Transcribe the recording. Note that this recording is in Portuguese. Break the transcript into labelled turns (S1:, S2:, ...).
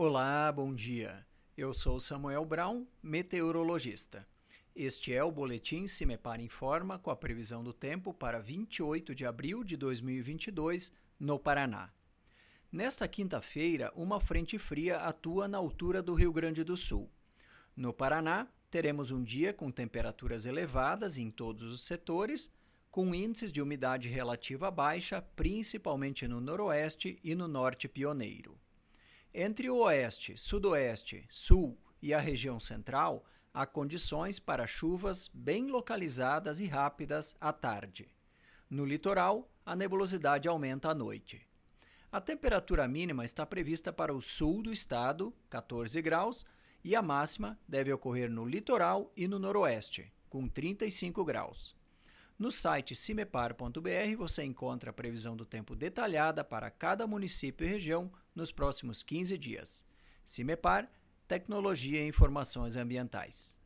S1: Olá, bom dia. Eu sou Samuel Brown, meteorologista. Este é o boletim Cimepar Informa com a previsão do tempo para 28 de abril de 2022 no Paraná. Nesta quinta-feira, uma frente fria atua na altura do Rio Grande do Sul. No Paraná, teremos um dia com temperaturas elevadas em todos os setores, com índices de umidade relativa baixa, principalmente no noroeste e no norte pioneiro. Entre o oeste, sudoeste, sul e a região central, há condições para chuvas bem localizadas e rápidas à tarde. No litoral, a nebulosidade aumenta à noite. A temperatura mínima está prevista para o sul do estado, 14 graus, e a máxima deve ocorrer no litoral e no noroeste, com 35 graus. No site cimepar.br você encontra a previsão do tempo detalhada para cada município e região nos próximos 15 dias. Cimepar, Tecnologia e Informações Ambientais.